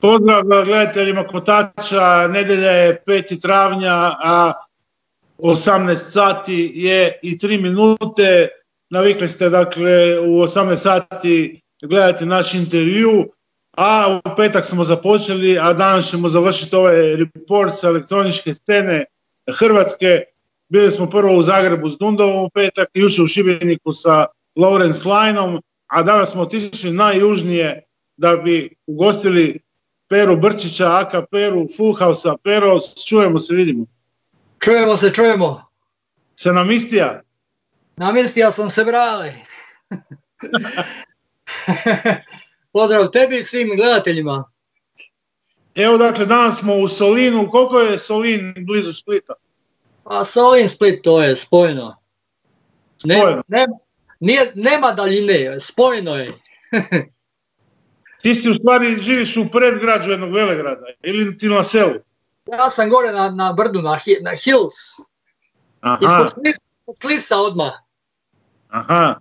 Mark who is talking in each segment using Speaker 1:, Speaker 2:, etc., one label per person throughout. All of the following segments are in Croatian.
Speaker 1: Pozdrav gledateljima Kotača, nedelja je 5. travnja, a 18 sati je i 3 minute. Navikli ste dakle u 18 sati gledati naš intervju, a u petak smo započeli, a danas ćemo završiti ovaj report sa elektroničke scene Hrvatske. Bili smo prvo u Zagrebu s Dundovom u petak, jučer u Šibeniku sa Lawrence Kleinom, a danas smo otišli najjužnije da bi ugostili Peru Brčića, Aka Peru, Full House-a, Pero, čujemo se, vidimo.
Speaker 2: Čujemo se, čujemo.
Speaker 1: Se namistija?
Speaker 2: Namistija sam se brale. Pozdrav tebi i svim gledateljima.
Speaker 1: Evo dakle, danas smo u Solinu. Koliko je Solin blizu Splita?
Speaker 2: A Solin Split to je spojeno.
Speaker 1: Spojeno.
Speaker 2: nije, nema daljine, spojeno je.
Speaker 1: Ti si u stvari živiš u predgrađu jednog velegrada ili ti na selu?
Speaker 2: Ja sam gore na, na brdu, na, na Hills. Aha. Ispod klisa, klisa odmah.
Speaker 1: Aha.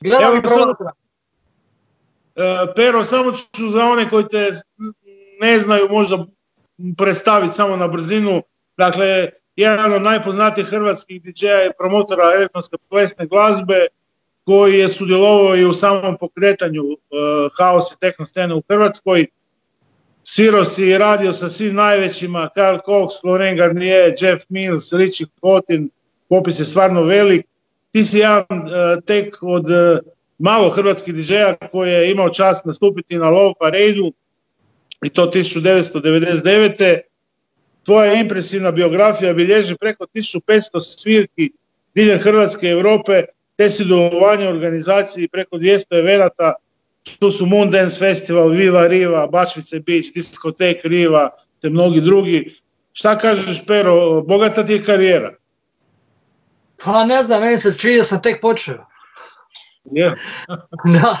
Speaker 2: Gledam Evo,
Speaker 1: e, Pero, samo ću za one koji te ne znaju možda predstaviti samo na brzinu. Dakle, jedan od najpoznatijih hrvatskih DJ-a i promotora elektronske plesne glazbe, koji je sudjelovao i u samom pokretanju uh, haos i tehno scene u Hrvatskoj. Svirao si radio sa svim najvećima, Karl Cox, Loren Garnier, Jeff Mills, Richie Kotin, popis je stvarno velik. Ti si jedan uh, tek od uh, malo hrvatskih DJ-a koji je imao čast nastupiti na Love Parade-u i to 1999. Tvoja impresivna biografija bilježi preko 1500 svirki diljem Hrvatske i Europe, te sudjelovanje u organizaciji preko 200 evenata, tu su Moondance Festival, Viva Riva, Bačvice Beach, Diskotek Riva, te mnogi drugi. Šta kažeš, Pero, bogata ti je karijera?
Speaker 2: Pa ne znam, meni se čini da sam tek počeo.
Speaker 1: Yeah.
Speaker 2: da.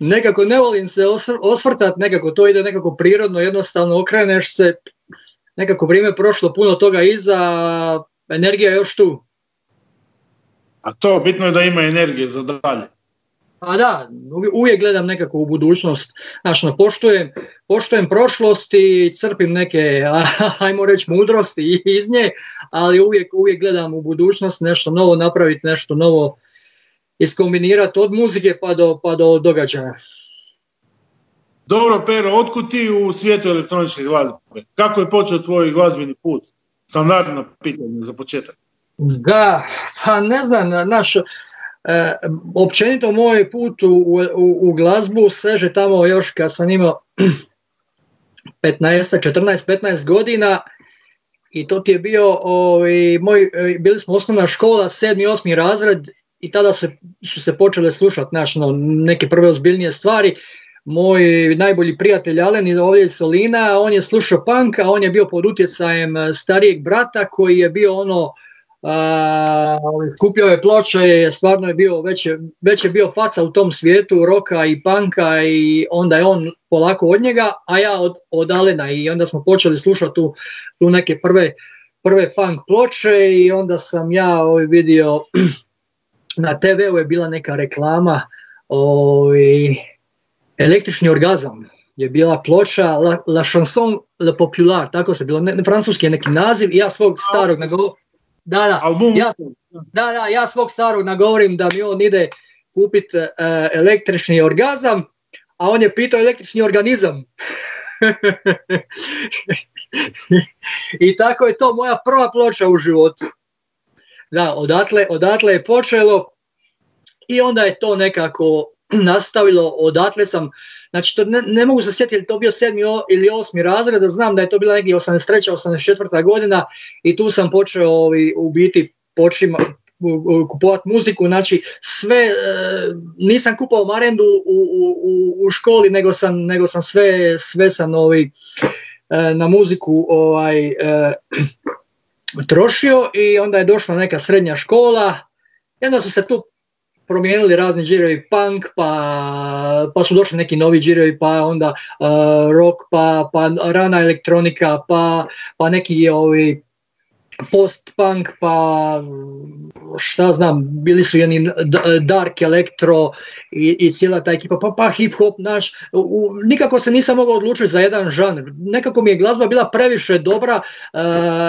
Speaker 2: nekako ne volim se osvrtati, nekako to ide nekako prirodno, jednostavno okreneš se, nekako vrijeme prošlo, puno toga iza, energija je još tu.
Speaker 1: A to bitno je da ima energije za dalje.
Speaker 2: Pa da, uvijek gledam nekako u budućnost, znači poštujem, poštujem prošlost i crpim neke, ajmo reći, mudrosti iz nje, ali uvijek, uvijek gledam u budućnost nešto novo napraviti, nešto novo iskombinirati od muzike pa do, pa do događaja.
Speaker 1: Dobro, Pero, otkud ti u svijetu elektroničke glazbe? Kako je počeo tvoj glazbeni put? Standardno pitanje za početak.
Speaker 2: Da, pa ne znam, naš, e, općenito moj put u, u, glazbu seže tamo još kad sam imao 15, 14, 15 godina i to ti je bio, ovaj, moj, e, bili smo osnovna škola, 7. 8. razred i tada se, su se počele slušati naš, no, neke prve ozbiljnije stvari. Moj najbolji prijatelj Alen je ovdje iz Solina, on je slušao punk, a on je bio pod utjecajem starijeg brata koji je bio ono skupio je ploče, stvarno je bio, već je, već je bio faca u tom svijetu roka i panka i onda je on polako od njega, a ja od, od Alena. I onda smo počeli slušati tu, tu neke prve, prve punk ploče i onda sam ja ovaj, vidio na TV-u je bila neka reklama ovaj, električni orgazam je bila ploča La, La Chanson Le Popular, tako se bilo, ne, francuski je neki naziv i ja svog starog nagovor da, da.
Speaker 1: Album.
Speaker 2: Ja, da, da, ja svog starog nagovorim da mi on ide kupiti uh, električni orgazam, a on je pitao električni organizam. I tako je to moja prva ploča u životu. Da, odatle, odatle je počelo i onda je to nekako nastavilo, odatle sam, znači to ne, ne mogu se sjetiti, to bio sedmi ili osmi razred, da znam da je to bila neki 83. 84. godina i tu sam počeo ovi, u biti počima, kupovati muziku, znači sve, e, nisam kupao marendu u, u, u školi, nego sam, nego sam sve, sve sam ovi, e, na muziku ovaj, e, trošio i onda je došla neka srednja škola i su se tu promijenili razni džirovi punk, pa, pa su došli neki novi džirovi, pa onda uh, rock, pa, pa rana elektronika, pa, pa neki ovi post-punk, pa šta znam, bili su jedni dark electro i, i cijela ta ekipa, pa, pa hip-hop naš, nikako se nisam mogao odlučiti za jedan žanr. Nekako mi je glazba bila previše dobra uh,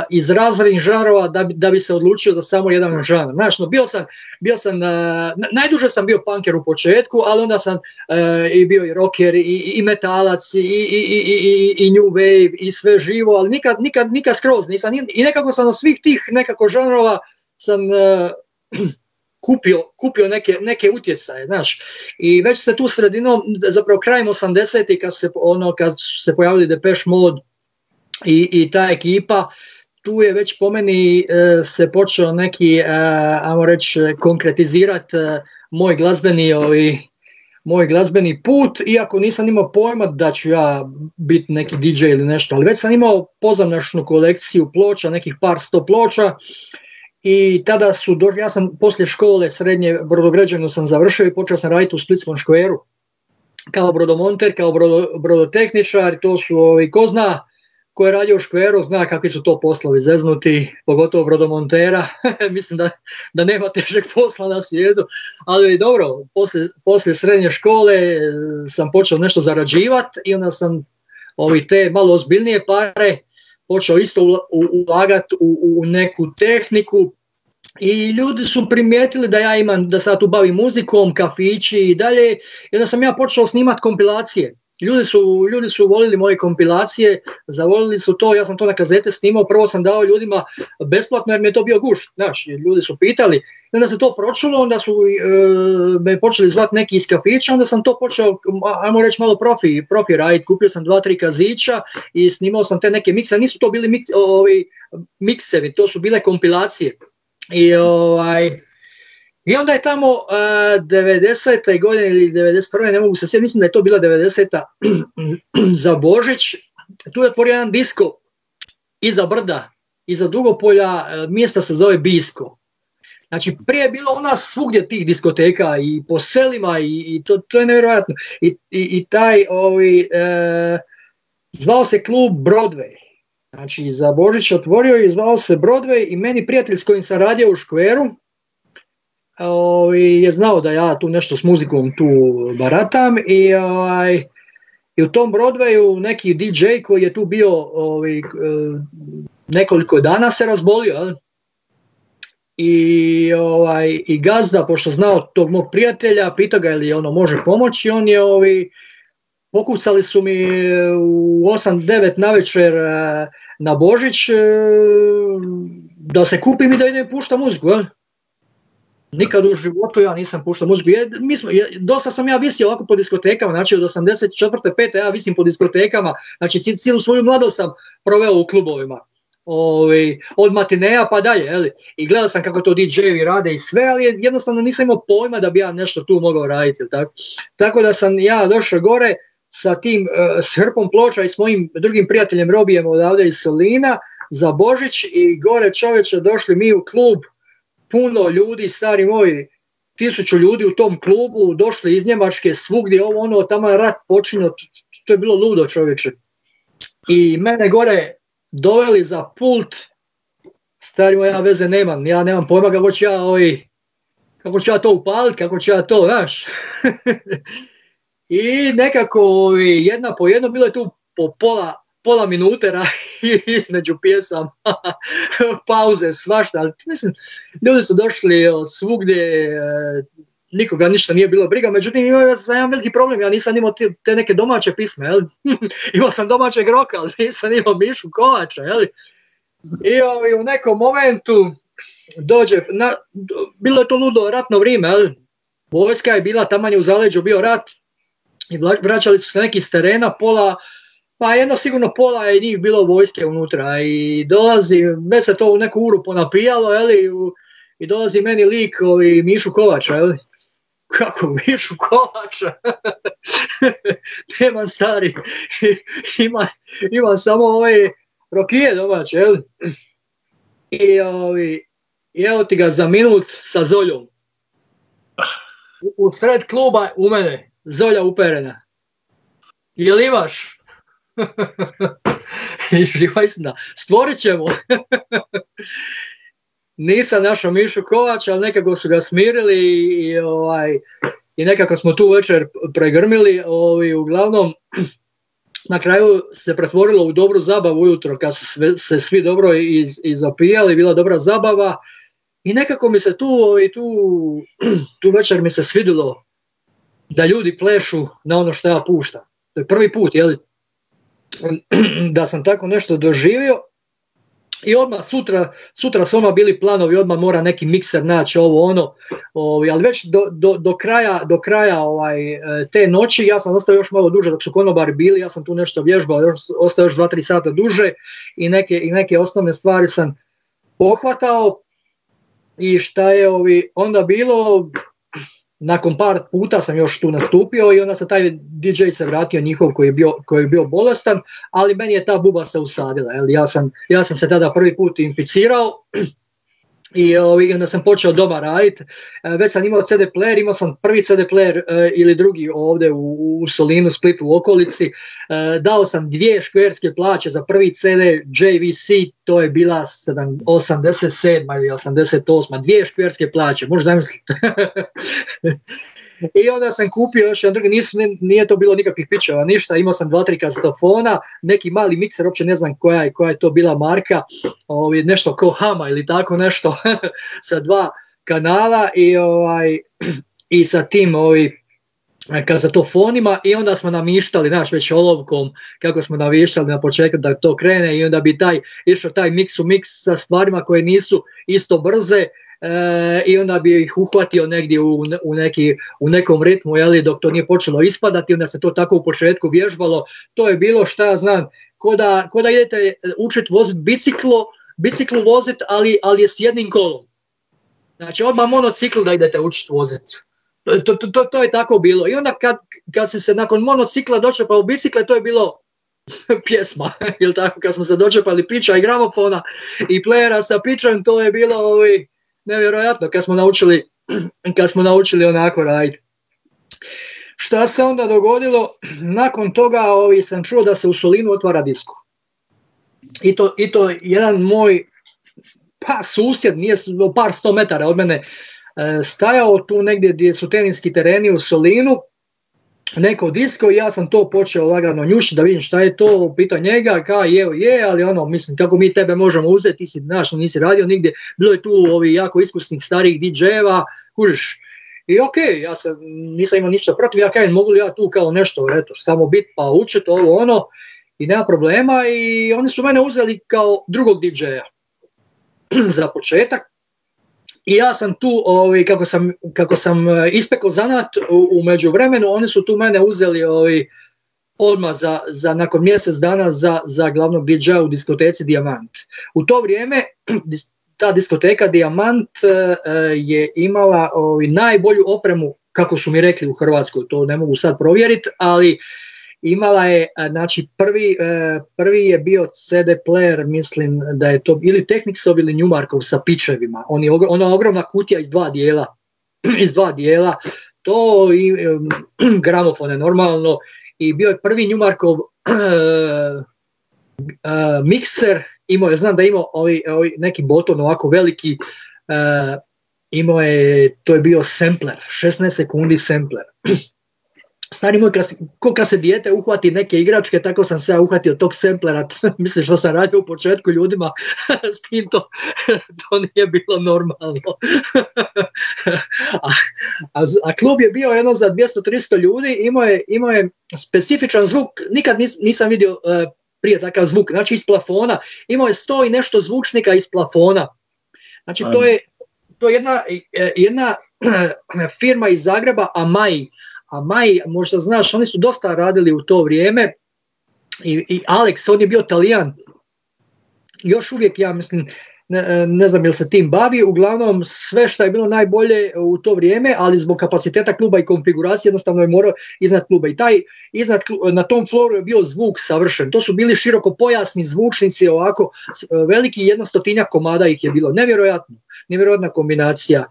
Speaker 2: iz razrednih žanrova da da bi se odlučio za samo jedan žanr. Znaš, no, bio sam, bio sam uh, najduže sam bio punker u početku, ali onda sam uh, i bio i rocker, i, i metalac, i, i, new wave, i sve živo, ali nikad, nikad, nikad skroz nisam, i nekako sam svih tih nekako žanrova sam uh, kupio, neke, utjecaje, znaš. I već se tu sredinom, zapravo krajem 80 kad se, ono, se pojavili Depeche Mode i, ta ekipa, tu je već po meni uh, se počeo neki, uh, ajmo reći, konkretizirati moj glazbeni ovi, moj glazbeni put, iako nisam imao pojma da ću ja biti neki DJ ili nešto, ali već sam imao pozamnašnu kolekciju ploča, nekih par sto ploča. I tada su došli, ja sam poslije škole srednje brodograđevno sam završio i počeo sam raditi u Splitskom škveru. Kao brodomonter, kao brodo, brodotehničar, to su ovi, ko zna, ko je radio u škveru zna kakvi su to poslovi zeznuti, pogotovo brodomontera, mislim da, da nema težeg posla na svijetu, ali dobro, poslije, poslije srednje škole e, sam počeo nešto zarađivati i onda sam ovi te malo ozbiljnije pare počeo isto ulagati u, u neku tehniku, i ljudi su primijetili da ja imam, da sad tu bavim muzikom, kafići i dalje, i onda sam ja počeo snimati kompilacije. Ljudi su, ljudi su volili moje kompilacije, zavolili su to, ja sam to na kazete snimao, prvo sam dao ljudima besplatno jer mi je to bio gušt, znaš, ljudi su pitali, onda se to pročulo, onda su e, me počeli zvati neki iz kafića, onda sam to počeo, ajmo reći malo profi, profi raditi, kupio sam dva, tri kazića i snimao sam te neke mikse, nisu to bili mik, ovi, miksevi, to su bile kompilacije. I ovaj, i onda je tamo uh, 90. godine ili 91. ne mogu se sjetiti, mislim da je to bila 90. za Božić. Tu je otvorio jedan disko iza brda, iza Dugopolja, uh, mjesta se zove Bisko. Znači prije je bilo u nas svugdje tih diskoteka i po selima i, to, to je nevjerojatno. I, i, taj ovi, uh, zvao se klub Broadway. Znači za Božić otvorio i zvao se Broadway i meni prijatelj s kojim sam radio u Škveru, je znao da ja tu nešto s muzikom tu baratam i, ovaj, i u tom Broadwayu neki DJ koji je tu bio ovaj, nekoliko dana se razbolio. I, ovaj, I gazda, pošto znao tog mog prijatelja, pita ga li ono može pomoći, on je ovaj, pokucali su mi u 8-9 na večer na Božić da se kupim i da idem pušta muziku. Jel? Nikad u životu ja nisam puštao muziku. Je, mi smo, je, dosta sam ja visio ovako po diskotekama, znači od 84. 5. ja visim po diskotekama, znači cijelu svoju mladost sam proveo u klubovima. Ovi, od matineja pa dalje, jeli? i gledao sam kako to DJ-evi rade i sve, ali jednostavno nisam imao pojma da bi ja nešto tu mogao raditi. Tako? tako da sam ja došao gore sa tim, uh, s hrpom ploča i s mojim drugim prijateljem Robijem odavde iz Solina za Božić i gore čovječe došli mi u klub, puno ljudi, stari moji, tisuću ljudi u tom klubu, došli iz Njemačke, svugdje ovo ono, tamo je rat počinio, to je bilo ludo čovječe. I mene gore doveli za pult, stari moj, ja veze nemam, ja nemam pojma kako ću ja, ovaj, kako ću ja to upaliti, kako ću ja to, znaš. I nekako ovaj, jedna po jedno, bilo je tu po pola pola minute između pjesama, pauze, svašta, mislim, ljudi su došli svugdje, e, nikoga ništa nije bilo briga, međutim imao sam jedan veliki problem, ja nisam imao te neke domaće pisme, jel? imao sam domaćeg roka, ali nisam imao Mišu Kovača, jel? I ovaj, u nekom momentu dođe, na, bilo je to ludo ratno vrijeme, jel? vojska je bila, tamo je u zaleđu bio rat i vraćali su se neki s terena, pola pa jedno sigurno pola je njih bilo vojske unutra i dolazi, već se to u neku uru ponapijalo, jeli, i dolazi meni lik ovi, Mišu Kovača, jeli. Kako Mišu Kovača? Nemam stari, ima, ima samo ove rokije domaće, jeli. I, ovi, evo ti ga za minut sa Zoljom. U sred kluba u mene, Zolja uperena. Jel imaš? I živa istina, stvorit ćemo. Nisam našao Mišu Kovača, ali nekako su ga smirili i, ovaj, i nekako smo tu večer pregrmili. Ovaj, uglavnom, na kraju se pretvorilo u dobru zabavu ujutro kad su se svi dobro iz, izopijali, bila dobra zabava i nekako mi se tu, ovaj, tu, tu večer mi se svidilo da ljudi plešu na ono što ja puštam. To je prvi put, jel? Da sam tako nešto doživio i odmah sutra, sutra su odmah bili planovi, odmah mora neki mikser naći ovo ono, ovaj, ali već do, do, do kraja, do kraja ovaj, e, te noći ja sam ostao još malo duže dok su konobari bili, ja sam tu nešto vježbao, još, ostao još 2-3 sata duže i neke, i neke osnovne stvari sam pohvatao i šta je ovi, onda bilo, nakon par puta sam još tu nastupio i onda se taj DJ se vratio njihov koji je bio, koji je bio bolestan, ali meni je ta buba se usadila. Ja, sam, ja sam se tada prvi put inficirao i onda sam počeo doma raditi. E, već sam imao CD player, imao sam prvi CD player e, ili drugi ovdje u, Solinu, Splitu, u okolici. E, dao sam dvije škverske plaće za prvi CD JVC, to je bila 87. ili 88. Dvije škverske plaće, možeš zamisliti. I onda sam kupio još jedan drugi, nisu, nije to bilo nikakvih pičeva, ništa, imao sam dva, tri kasetofona, neki mali mikser, uopće ne znam koja je, koja je to bila marka, ovaj, nešto ko Hama ili tako nešto, sa dva kanala i, ovaj, i sa tim ovaj, kazatofonima i onda smo namištali, naš već olovkom, kako smo navištali na početku da to krene i onda bi taj, išao taj mix u mix sa stvarima koje nisu isto brze, E, i onda bi ih uhvatio negdje u, u, neki, u nekom ritmu jeli, dok to nije počelo ispadati, onda se to tako u početku vježbalo. To je bilo šta ja znam, ko da, ko da idete učiti voziti biciklo, biciklu voziti, ali, ali je s jednim kolom. Znači odmah monocikl da idete učiti voziti. To, to, to, to, je tako bilo. I onda kad, kad se nakon monocikla u bicikle, to je bilo pjesma, ili tako, kad smo se dočepali pića i gramofona i playera sa pićem, to je bilo ovi, nevjerojatno kad smo naučili, kad smo naučili onako raditi. Šta se onda dogodilo? Nakon toga ovi, sam čuo da se u Solinu otvara disko. I to, I to jedan moj pa susjed, nije par sto metara od mene, e, stajao tu negdje gdje su teninski tereni u Solinu neko disko i ja sam to počeo lagano njušiti da vidim šta je to, pitao njega, ka je, je, ali ono, mislim, kako mi tebe možemo uzeti, ti si, znaš, nisi radio nigdje, bilo je tu ovi jako iskusnih starih DJ-eva, kužiš, i ok, ja sam, nisam imao ništa protiv, ja kažem, mogu li ja tu kao nešto, eto, samo bit pa učiti ovo ono, i nema problema i oni su mene uzeli kao drugog DJ-a za početak, i ja sam tu, ovaj, kako, sam, kako sam e, ispekao zanat u, u međuvremenu, oni su tu mene uzeli ovaj, odmah za, za, nakon mjesec dana za, za glavnog dj u diskoteci Diamant. U to vrijeme ta diskoteka Diamant e, je imala ovaj, najbolju opremu, kako su mi rekli u Hrvatskoj, to ne mogu sad provjeriti, ali imala je, znači prvi, e, prvi je bio CD player, mislim da je to ili Technicsov ili Newmarkov sa pičevima, On je, ona ogromna kutija iz dva dijela, iz dva dijela, to i gramofone normalno. I bio je prvi Newmarkov uh, mikser, imao je, znam da imao ovi, ovi neki boton ovako veliki, uh, imao je, to je bio sampler, 16 sekundi sampler. Stari moj, ko kad se dijete uhvati neke igračke, tako sam se ja uhvatio tog semplera, mislim što sam radio u početku ljudima, s tim to, to nije bilo normalno. a, a, a, klub je bio jedno za 200-300 ljudi, imao je, imao je specifičan zvuk, nikad nisam vidio uh, prije takav zvuk, znači iz plafona, imao je sto i nešto zvučnika iz plafona. Znači to je, to je jedna, e, jedna firma iz Zagreba, Amai, a Maj, možda znaš, oni su dosta radili u to vrijeme i, i Alex, on je bio talijan, još uvijek ja mislim, ne, ne znam jel se tim bavi, uglavnom sve što je bilo najbolje u to vrijeme, ali zbog kapaciteta kluba i konfiguracije jednostavno je morao iznad kluba. I taj iznad, na tom floru je bio zvuk savršen. To su bili široko pojasni zvučnici, ovako veliki jednostotinjak komada ih je bilo. Nevjerojatno, nevjerojatna kombinacija.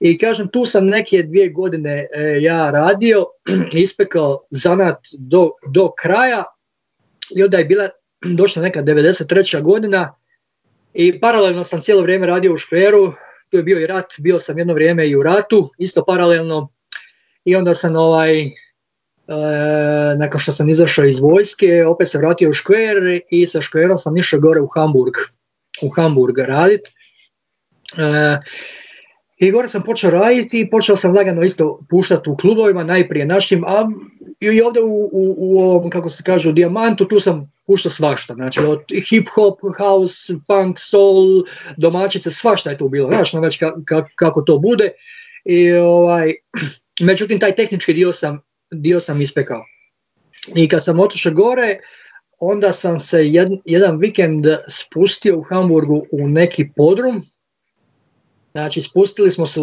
Speaker 2: I kažem, tu sam neke dvije godine e, ja radio, ispekao zanat do, do kraja i onda je bila došla neka 93. godina i paralelno sam cijelo vrijeme radio u škveru, tu je bio i rat, bio sam jedno vrijeme i u ratu, isto paralelno i onda sam ovaj, e, nakon što sam izašao iz vojske, opet se vratio u škver i sa škverom sam išao gore u Hamburg, u Hamburg radit. E, i gore sam počeo raditi i počeo sam lagano isto puštati u klubovima, najprije našim, a i ovdje u, u, u ovom, kako se kaže, u Diamantu, tu sam puštao svašta, znači od hip hop, house, punk, soul, domaćice, svašta je tu bilo, znaš, no već kako to bude. I ovaj, međutim, taj tehnički dio sam, dio sam ispekao. I kad sam otišao gore, onda sam se jedan vikend spustio u Hamburgu u neki podrum, Znači, spustili smo se,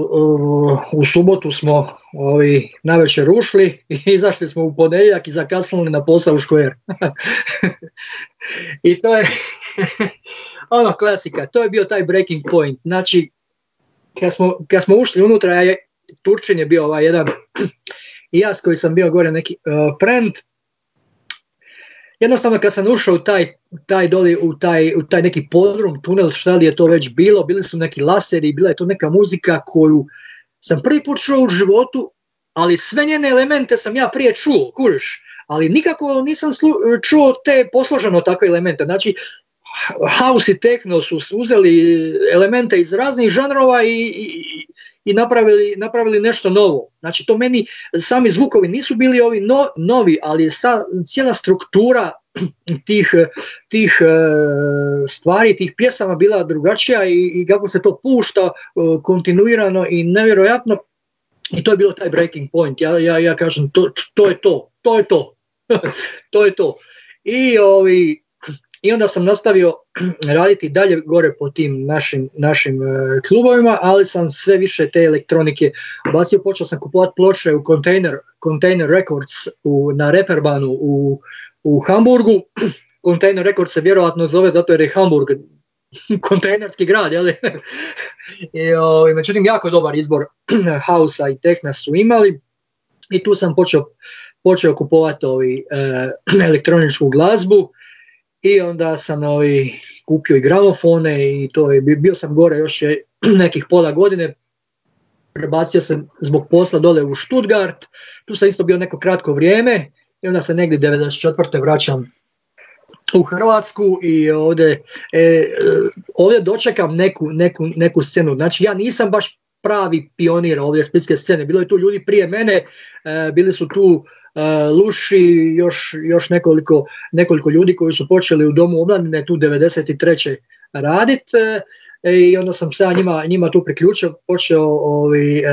Speaker 2: u subotu smo ovi, navečer ušli i izašli smo u ponedjeljak i zakasnili na posao u škver. I to je ono klasika, to je bio taj breaking point. Znači, kad smo, kad smo ušli unutra, je, Turčin je bio ovaj jedan i ja koji sam bio gore neki uh, friend, jednostavno kad sam ušao u taj, taj doli, u taj, u taj neki podrum, tunel, šta li je to već bilo, bili su neki laseri, bila je to neka muzika koju sam prvi put čuo u životu, ali sve njene elemente sam ja prije čuo, kuriš, ali nikako nisam čuo te posloženo takve elemente. Znači, house i techno su uzeli elemente iz raznih žanrova i, i, i napravili, napravili nešto novo. Znači to meni, sami zvukovi nisu bili ovi novi, ali je cijela struktura tih, tih e, stvari, tih pjesama bila drugačija i, i kako se to pušta e, kontinuirano i nevjerojatno i to je bilo taj breaking point. Ja, ja, ja kažem, to, to je to, to je to, to je to. I ovi, i onda sam nastavio raditi dalje gore po tim našim, našim e, klubovima, ali sam sve više te elektronike bacio, počeo sam kupovati ploče u Container, Container Records u, na Reperbanu u, u Hamburgu. Container Records se vjerojatno zove zato jer je Hamburg kontejnerski grad, jel? I, o, međutim, jako dobar izbor hausa i tehna su imali i tu sam počeo, počeo kupovati ovi, e, elektroničku glazbu i onda sam ovi, kupio i gramofone i to je, bio sam gore još je nekih pola godine, prebacio sam zbog posla dole u Stuttgart, tu sam isto bio neko kratko vrijeme i onda se negdje 94. vraćam u Hrvatsku i ovdje, e, ovdje dočekam neku, neku, neku scenu. Znači ja nisam baš pravi pionir ovdje splitske scene. Bilo je tu ljudi prije mene, e, bili su tu e, Luši, još, još nekoliko, nekoliko ljudi koji su počeli u Domu omladine tu 93. radit e, i onda sam se njima, njima tu priključio, počeo ovi,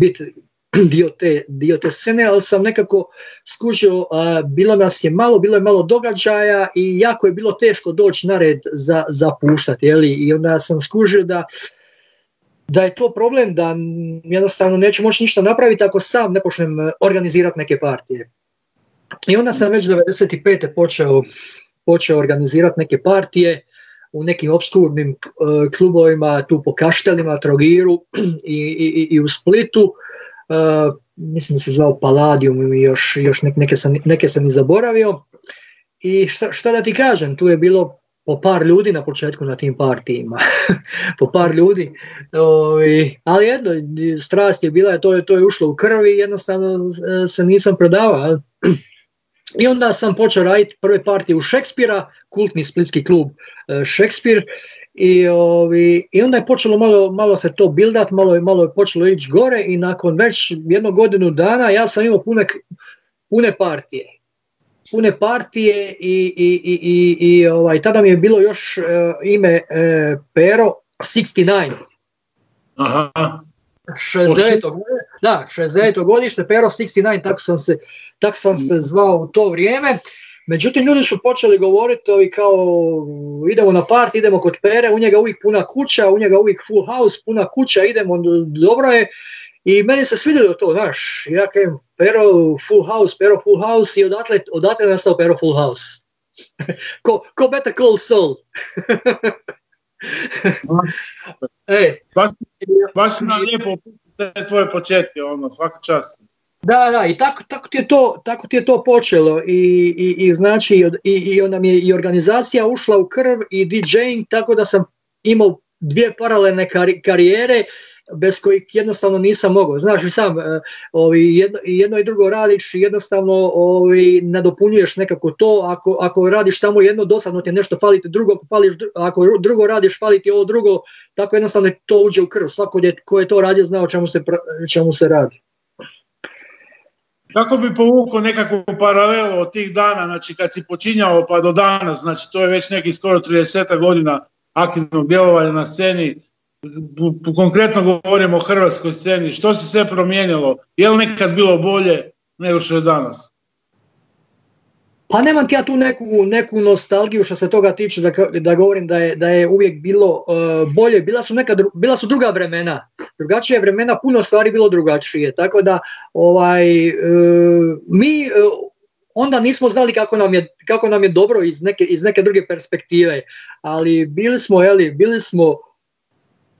Speaker 2: biti dio te, dio te scene, ali sam nekako skužio, bilo nas je malo, bilo je malo događaja i jako je bilo teško doći na red za, za puštati, i onda sam skužio da da je to problem da jednostavno neću moći ništa napraviti ako sam ne počnem e, organizirati neke partije. I onda sam već 95. počeo, počeo organizirati neke partije u nekim obskurnim e, klubovima, tu po Kaštelima, Trogiru i, i, i u Splitu. Uh, mislim da se zvao Palladium i još, još neke, sam, neke sam i zaboravio. I šta, da ti kažem, tu je bilo po par ljudi na početku na tim partijima, po par ljudi, ali jedno, strast je bila, to je, to je ušlo u krvi jednostavno e, se nisam predavao. I onda sam počeo raditi prve partije u Šekspira, kultni splitski klub Šekspir, i, ovi, I onda je počelo malo, malo se to bildat, malo, malo je počelo ići gore i nakon već jednu godinu dana ja sam imao pune, pune partije pune partije i, i, i, i ovaj, tada mi je bilo još uh, ime uh, Pero 69. Aha. 69. Da, 69. godište, Pero 69, tako sam, se, tako sam se zvao u to vrijeme. Međutim, ljudi su počeli govoriti ovi kao idemo na part, idemo kod Pere, u njega uvijek puna kuća, u njega uvijek full house, puna kuća, idemo, dobro je. I meni se svidjelo to, znaš, ja kajem Pero Full House, Pero Full House i odatle, odatle je nastao Pero Full House. ko, ko Better Call Saul.
Speaker 1: Ej. Baš, baš na lijepo tvoje početke, ono, svaka čast.
Speaker 2: Da, da, i tako, tako, ti, je to, tako ti je to počelo i, i, i znači i, i onda mi je i organizacija ušla u krv i DJing, tako da sam imao dvije paralelne karijere bez kojih jednostavno nisam mogao. Znaš sam, e, ovi, jedno, jedno i drugo radiš i jednostavno ovi, nadopunjuješ nekako to, ako, ako radiš samo jedno, dosadno ti nešto faliti drugo, ako, fališ, ako drugo radiš, faliti ovo drugo, tako jednostavno to uđe u krv. Svako je, ko je to radio znao čemu se, čemu se radi.
Speaker 1: Kako bi povukao nekakvu paralelu od tih dana, znači kad si počinjao pa do danas, znači to je već neki skoro 30 godina aktivnog djelovanja na sceni, konkretno govorimo o hrvatskoj sceni, što se sve promijenilo, je li nekad bilo bolje nego što je danas?
Speaker 2: Pa nemam ja tu neku, neku nostalgiju što se toga tiče da, da govorim da je, da je uvijek bilo e, bolje. Bila su, neka, bila su druga vremena, drugačije vremena, puno stvari bilo drugačije. Tako da ovaj, e, mi e, onda nismo znali kako nam je, kako nam je dobro iz neke, iz neke druge perspektive, ali bili smo, jeli, bili smo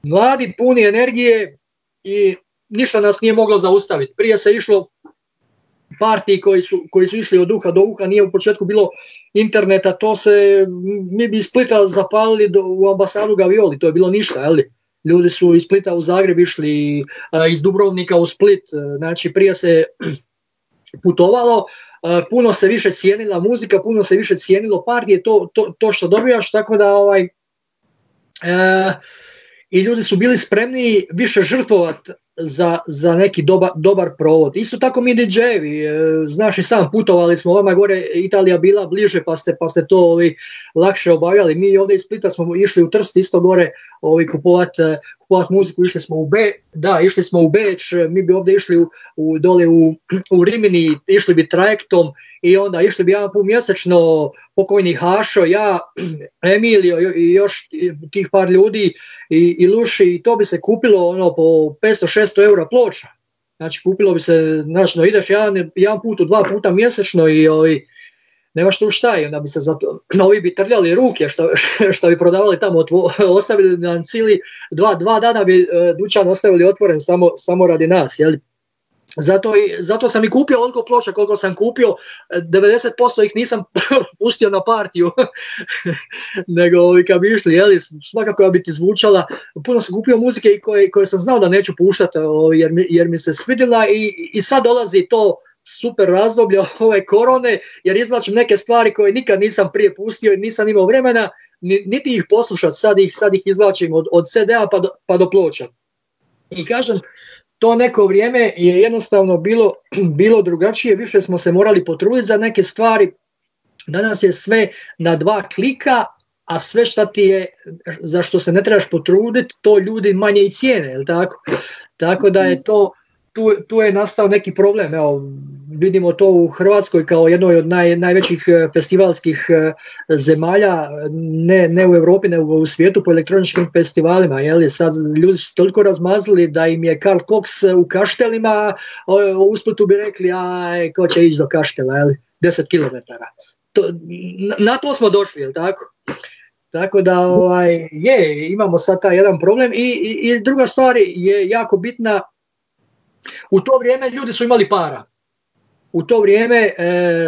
Speaker 2: mladi, puni energije i ništa nas nije moglo zaustaviti. Prije se išlo partiji koji su, koji su išli od uha do uha, nije u početku bilo interneta, to se, mi bi iz Splita zapalili do, u ambasadu Gavioli, to je bilo ništa, ali ljudi su iz Splita u Zagreb išli, iz Dubrovnika u Split, znači prije se putovalo, puno se više cijenila muzika, puno se više cijenilo partije, to, to, to što dobijaš, tako da ovaj, e, i ljudi su bili spremni više žrtvovati za, za neki dobar, dobar provod. Isto tako mi DJ-evi, e, znaš i sam, putovali smo, vama gore Italija bila bliže pa ste, pa ste to ovi, lakše obavljali. Mi ovdje iz Splita smo išli u Trst isto gore ovi, kupovati kupovat muziku, išli smo u Be, da, išli smo u Beč, mi bi ovdje išli u, u dole u, u Rimini, išli bi trajektom i onda išli bi jedan put mjesečno pokojni Hašo, ja, Emilio i još tih par ljudi i, i Luši i to bi se kupilo ono po 500-600 eura ploča. Znači kupilo bi se, znači no, ideš jedan, jedan put, dva puta mjesečno i, i nemaš tu šta i onda bi se zato, novi bi trljali ruke što, što bi prodavali tamo, ostavili nam cijeli, dva, dva dana bi e, dućan ostavili otvoren samo, samo radi nas, jel? Zato, i, zato sam i kupio onoliko ploča koliko sam kupio, 90% ih nisam pustio na partiju, nego ovi kad bi išli, jeli, svakako bi ti zvučala, puno sam kupio muzike koje, koje sam znao da neću puštati jer mi, jer mi se svidjela i, i sad dolazi to super razdoblje ove korone, jer izvlačim neke stvari koje nikad nisam prije pustio i nisam imao vremena, niti ih poslušati, sad ih, sad ih izvlačim od, od CD-a pa pa do ploča. I kažem, to neko vrijeme je jednostavno bilo, bilo drugačije, više smo se morali potruditi za neke stvari, danas je sve na dva klika, a sve što ti je, za što se ne trebaš potruditi, to ljudi manje i cijene, jel tako? Tako da je to, tu, tu je nastao neki problem, evo, vidimo to u Hrvatskoj kao jednoj od naj, najvećih e, festivalskih e, zemalja, ne, ne u Europi, nego u svijetu po elektroničkim festivalima, jeli, sad ljudi su toliko razmazili da im je Karl Cox u Kaštelima, u Splitu bi rekli, aj, ko će ići do Kaštela, jeli, 10 km. To, na to smo došli, jel tako? Tako da ovaj, je, imamo sad taj jedan problem i, i, i druga stvar je jako bitna, u to vrijeme ljudi su imali para. U to vrijeme e,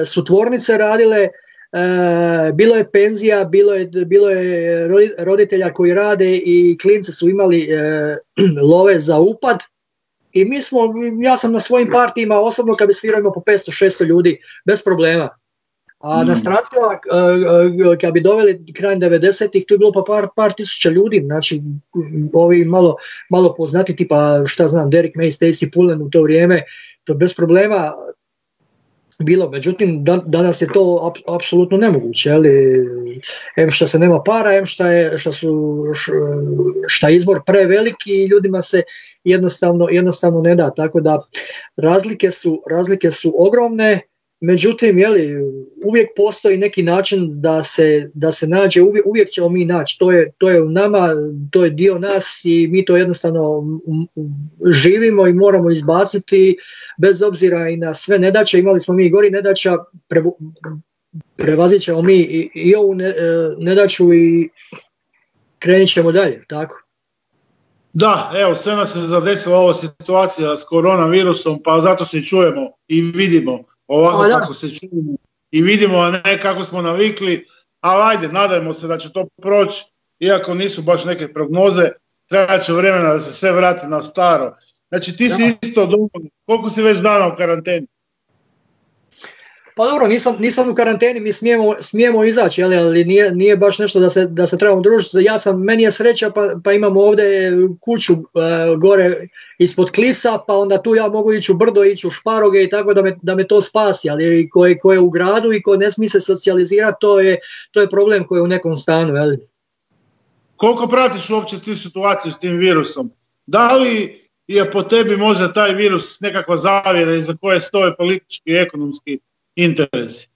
Speaker 2: su tvornice radile, e, bilo je penzija, bilo je, bilo je roditelja koji rade i klinci su imali e, love za upad. I mi smo, ja sam na svojim partijima osobno kad bi svirao po 500-600 ljudi bez problema. A na mm. strancima, kad bi doveli krajem 90-ih, tu je bilo pa par, par tisuća ljudi, znači ovi malo, malo poznati, tipa šta znam, Derek May, Stacy Pullen u to vrijeme, to bez problema bilo, međutim danas je to apsolutno nemoguće, ali em što se nema para, em šta je, šta su, šta je izbor preveliki i ljudima se jednostavno, jednostavno ne da, tako da razlike su, razlike su ogromne, Međutim, jeli, uvijek postoji neki način da se, da se nađe, uvijek, uvijek ćemo mi naći, to je, to je u nama, to je dio nas i mi to jednostavno živimo i moramo izbaciti bez obzira i na sve nedaće, imali smo mi i gori nedaća, pre, prevazit ćemo mi i, i ovu ne, e, nedaću i krenit ćemo dalje, tako?
Speaker 1: Da, evo, sve nas se zadesila ova situacija s koronavirusom, pa zato se čujemo i vidimo ovako kako se čujemo i vidimo, a ne kako smo navikli, ali ajde, nadajmo se da će to proći, iako nisu baš neke prognoze, treba će vremena da se sve vrati na staro. Znači ti si isto doma, koliko si već dana u karanteni?
Speaker 2: Pa dobro, nisam, nisam u karanteni, mi smijemo, smijemo izaći, ali, ali nije, nije baš nešto da se, da se trebamo družiti. Ja sam, meni je sreća, pa, pa imam ovdje kuću e, gore ispod klisa, pa onda tu ja mogu ići u brdo, ići u šparoge i tako da me, da me to spasi, ali ko je, ko je u gradu i ko ne smije se socijalizirati, to je, to je problem koji je u nekom stanu. Jel?
Speaker 1: Koliko pratiš uopće tu situaciju s tim virusom? Da li je po tebi možda taj virus nekakva zavjera iza koje stoje politički i ekonomski interesi?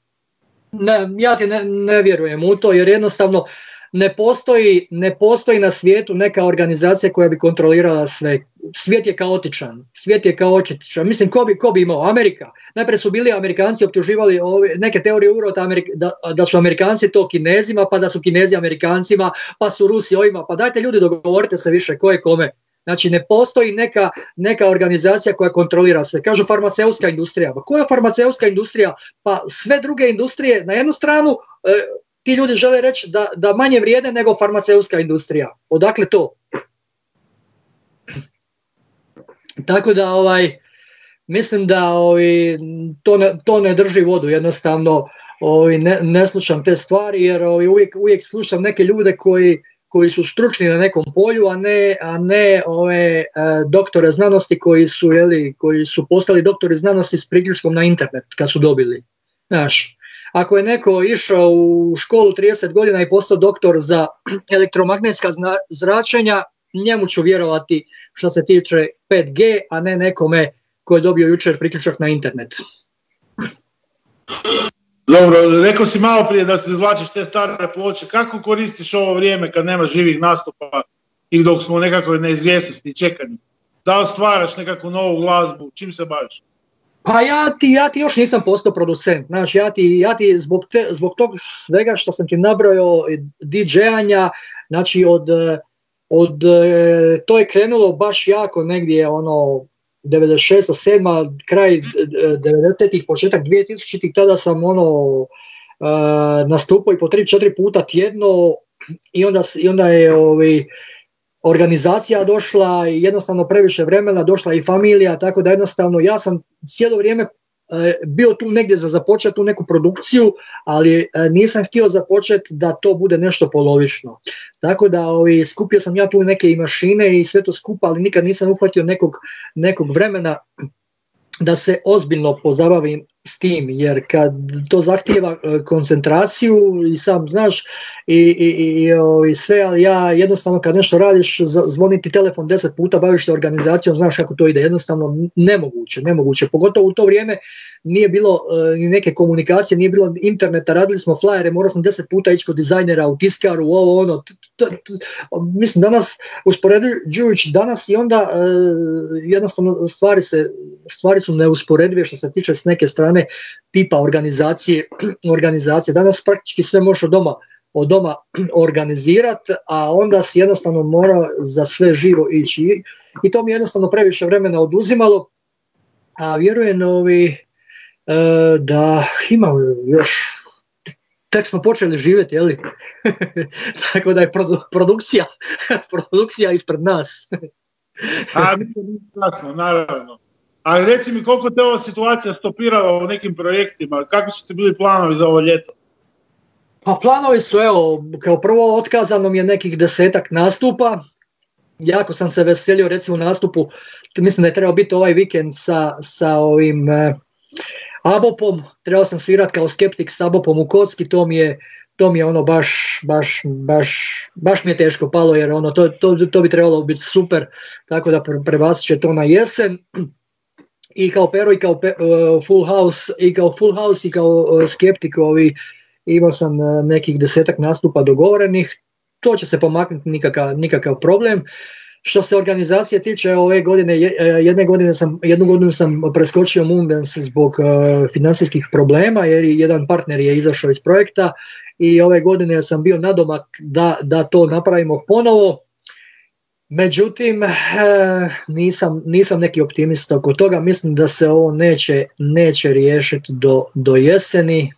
Speaker 2: Ne, ja ti ne, ne vjerujem u to jer jednostavno ne postoji, ne postoji na svijetu neka organizacija koja bi kontrolirala sve. Svijet je kaotičan, svijet je kaotičan. Mislim, ko bi, ko bi imao? Amerika. Najprije su bili Amerikanci optuživali ove, neke teorije urota da, da su Amerikanci to Kinezima, pa da su Kinezi Amerikancima, pa su Rusi ovima. Pa dajte ljudi, dogovorite se više ko je kome. Znači ne postoji neka, neka organizacija koja kontrolira sve. Kažu farmaceutska industrija. Pa koja farmaceutska industrija? Pa sve druge industrije na jednu stranu e, ti ljudi žele reći da, da manje vrijede nego farmaceutska industrija. Odakle to? Tako da ovaj, mislim da ovaj, to, ne, to ne drži vodu, jednostavno ovaj, ne, ne slušam te stvari jer ovaj, uvijek, uvijek slušam neke ljude koji koji su stručni na nekom polju, a ne, a ne ove e, doktore znanosti koji su, jeli, koji su postali doktori znanosti s priključkom na internet kad su dobili. Znaš, ako je neko išao u školu 30 godina i postao doktor za elektromagnetska zračenja, njemu ću vjerovati što se tiče 5G, a ne nekome koji je dobio jučer priključak na internet.
Speaker 1: Dobro, rekao si malo prije da se izvlačiš te stare ploče. Kako koristiš ovo vrijeme kad nema živih nastupa i dok smo u nekakvoj neizvjesnosti i čekanju? Da li stvaraš nekakvu novu glazbu? Čim se baviš?
Speaker 2: Pa ja ti, ja ti još nisam postao producent. Znači, ja ti, ja ti zbog, te, zbog tog svega što sam ti nabrojao DJ-anja, znači od, od, to je krenulo baš jako negdje ono 96. 7. kraj 90-ih, početak 2000-ih, tada sam ono uh, nastupao i po 3-4 puta tjedno i onda, i onda je ovaj, organizacija došla i jednostavno previše vremena, došla i familija, tako da jednostavno ja sam cijelo vrijeme bio tu negdje za započeti tu neku produkciju, ali e, nisam htio započeti da to bude nešto polovično. Tako da ovi, skupio sam ja tu neke i mašine i sve to skupa, ali nikad nisam uhvatio nekog, nekog vremena da se ozbiljno pozabavim s tim, jer kad to zahtijeva e, koncentraciju i sam znaš i, i, i, i sve, ali ja jednostavno kad nešto radiš, zvoniti telefon deset puta, baviš se organizacijom, znaš kako to ide, jednostavno nemoguće, nemoguće, pogotovo u to vrijeme nije bilo e, ni neke komunikacije, nije bilo interneta, radili smo flyere, morao sam deset puta ići kod dizajnera u tiskaru, ovo ono, mislim danas, uspoređujući danas i onda e, jednostavno stvari, se, stvari su neusporedive što se tiče s neke strane tipa organizacije, organizacije. Danas praktički sve možeš od doma, od doma organizirati, a onda si jednostavno mora za sve živo ići. I to mi je jednostavno previše vremena oduzimalo, a vjerujem ovi, e, da imam još tek smo počeli živjeti, jeli? Tako da je produkcija, produkcija ispred nas.
Speaker 1: A, naravno. A reci mi koliko te ova situacija stopirala u nekim projektima, kakvi su ti bili planovi za ovo ljeto?
Speaker 2: Pa planovi su, evo, kao prvo otkazano mi je nekih desetak nastupa, jako sam se veselio recimo nastupu, mislim da je trebao biti ovaj vikend sa, sa ovim eh, Abopom, trebao sam svirati kao skeptik s Abopom u Kocki, to mi je, to mi je ono baš, baš, baš, baš mi je teško palo jer ono, to, to, to bi trebalo biti super, tako da prebacit će to na jesen i kao Pero i kao uh, Full House i kao Full House i kao uh, Skeptik ovi, imao sam uh, nekih desetak nastupa dogovorenih, to će se pomaknuti nikakav, nikakav problem. Što se organizacije tiče ove godine, jedne godine sam, jednu godinu sam preskočio Moondance zbog financijskih problema jer jedan partner je izašao iz projekta i ove godine sam bio nadomak da, da to napravimo ponovo Međutim, e, nisam, nisam neki optimista oko toga, mislim da se ovo neće, neće riješiti do, do jeseni.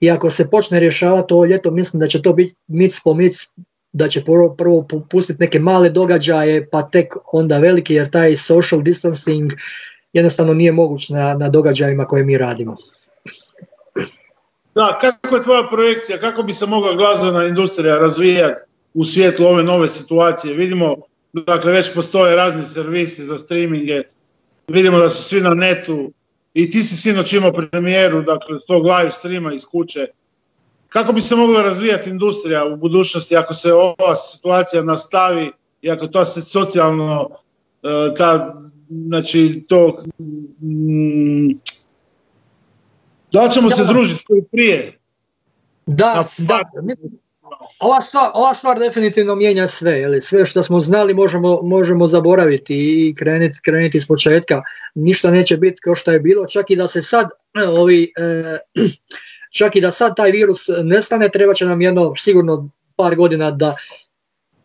Speaker 2: I ako se počne rješavati ovo ljeto, mislim da će to biti mic po mic, da će prvo, prvo pustiti neke male događaje, pa tek onda veliki, jer taj social distancing jednostavno nije moguć na, na događajima koje mi radimo.
Speaker 1: Da, kako je tvoja projekcija, kako bi se mogla glazbena industrija razvijati u svijetlu ove nove situacije? Vidimo, dakle, već postoje razni servisi za streaminge, vidimo da su svi na netu i ti si sinoć imao premijeru, dakle, tog live streama iz kuće. Kako bi se mogla razvijati industrija u budućnosti ako se ova situacija nastavi i ako to se socijalno, e, ta, znači, to mm, da li ćemo se družiti koji prije?
Speaker 2: Da, da. Ova stvar, ova stvar definitivno mijenja sve. Jeli? Sve što smo znali možemo, možemo zaboraviti i krenuti, krenuti iz početka. Ništa neće biti kao što je bilo. Čak i da se sad e, ovi, e, čak i da sad taj virus nestane, treba će nam jedno sigurno par godina da,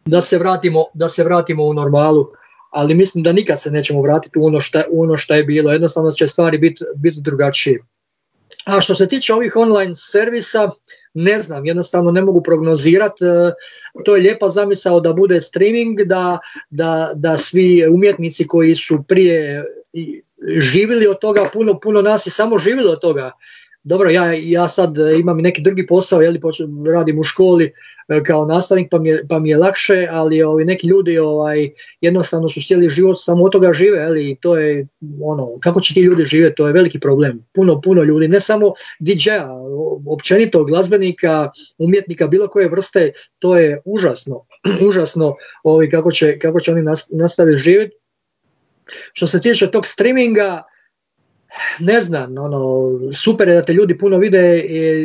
Speaker 2: da, se, vratimo, da se vratimo u normalu. Ali mislim da nikad se nećemo vratiti u ono što, ono je bilo. Jednostavno će stvari biti bit drugačije. A što se tiče ovih online servisa, ne znam, jednostavno ne mogu prognozirati. E, to je lijepa zamisao da bude streaming, da, da, da svi umjetnici koji su prije živjeli od toga, puno, puno nas je samo živjelo od toga. Dobro, ja, ja sad imam neki drugi posao, jeli, radim u školi, E, kao nastavnik pa mi je, pa mi je lakše, ali ovi, neki ljudi ovaj, jednostavno su cijeli život samo od toga žive, ali to je ono, kako će ti ljudi živjeti, to je veliki problem. Puno, puno ljudi, ne samo DJ-a, općenito glazbenika, umjetnika, bilo koje vrste, to je užasno, užasno ovi, kako, će, kako će oni nastaviti živjeti. Što se tiče tog streaminga, ne znam, ono, super je da te ljudi puno vide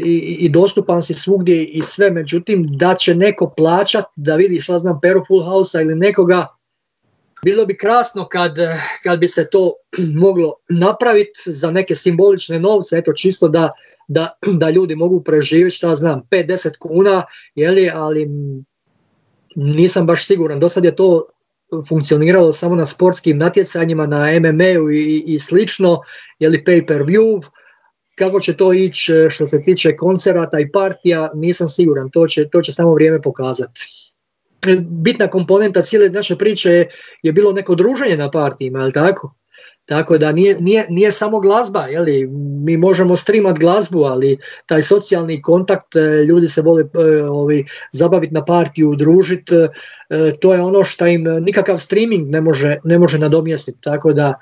Speaker 2: i, i, dostupan si svugdje i sve, međutim da će neko plaćat da vidi šta znam Peru Full House ili nekoga, bilo bi krasno kad, kad bi se to moglo napraviti za neke simbolične novce, eto čisto da, da, da ljudi mogu preživjeti, šta znam, 5-10 kuna, jeli, ali nisam baš siguran. Do sad je to funkcioniralo samo na sportskim natjecanjima, na MMA-u i, i slično, je li pay per view, kako će to ići e, što se tiče koncerata i partija, nisam siguran, to će, to će samo vrijeme pokazati. E, bitna komponenta cijele naše priče je bilo neko druženje na partijima, je tako? Tako da nije, nije, nije samo glazba, jeli? mi možemo streamat glazbu, ali taj socijalni kontakt, e, ljudi se vole e, ovi, zabaviti na partiju, družiti, e, to je ono što im nikakav streaming ne može, ne može nadomjestiti. Tako da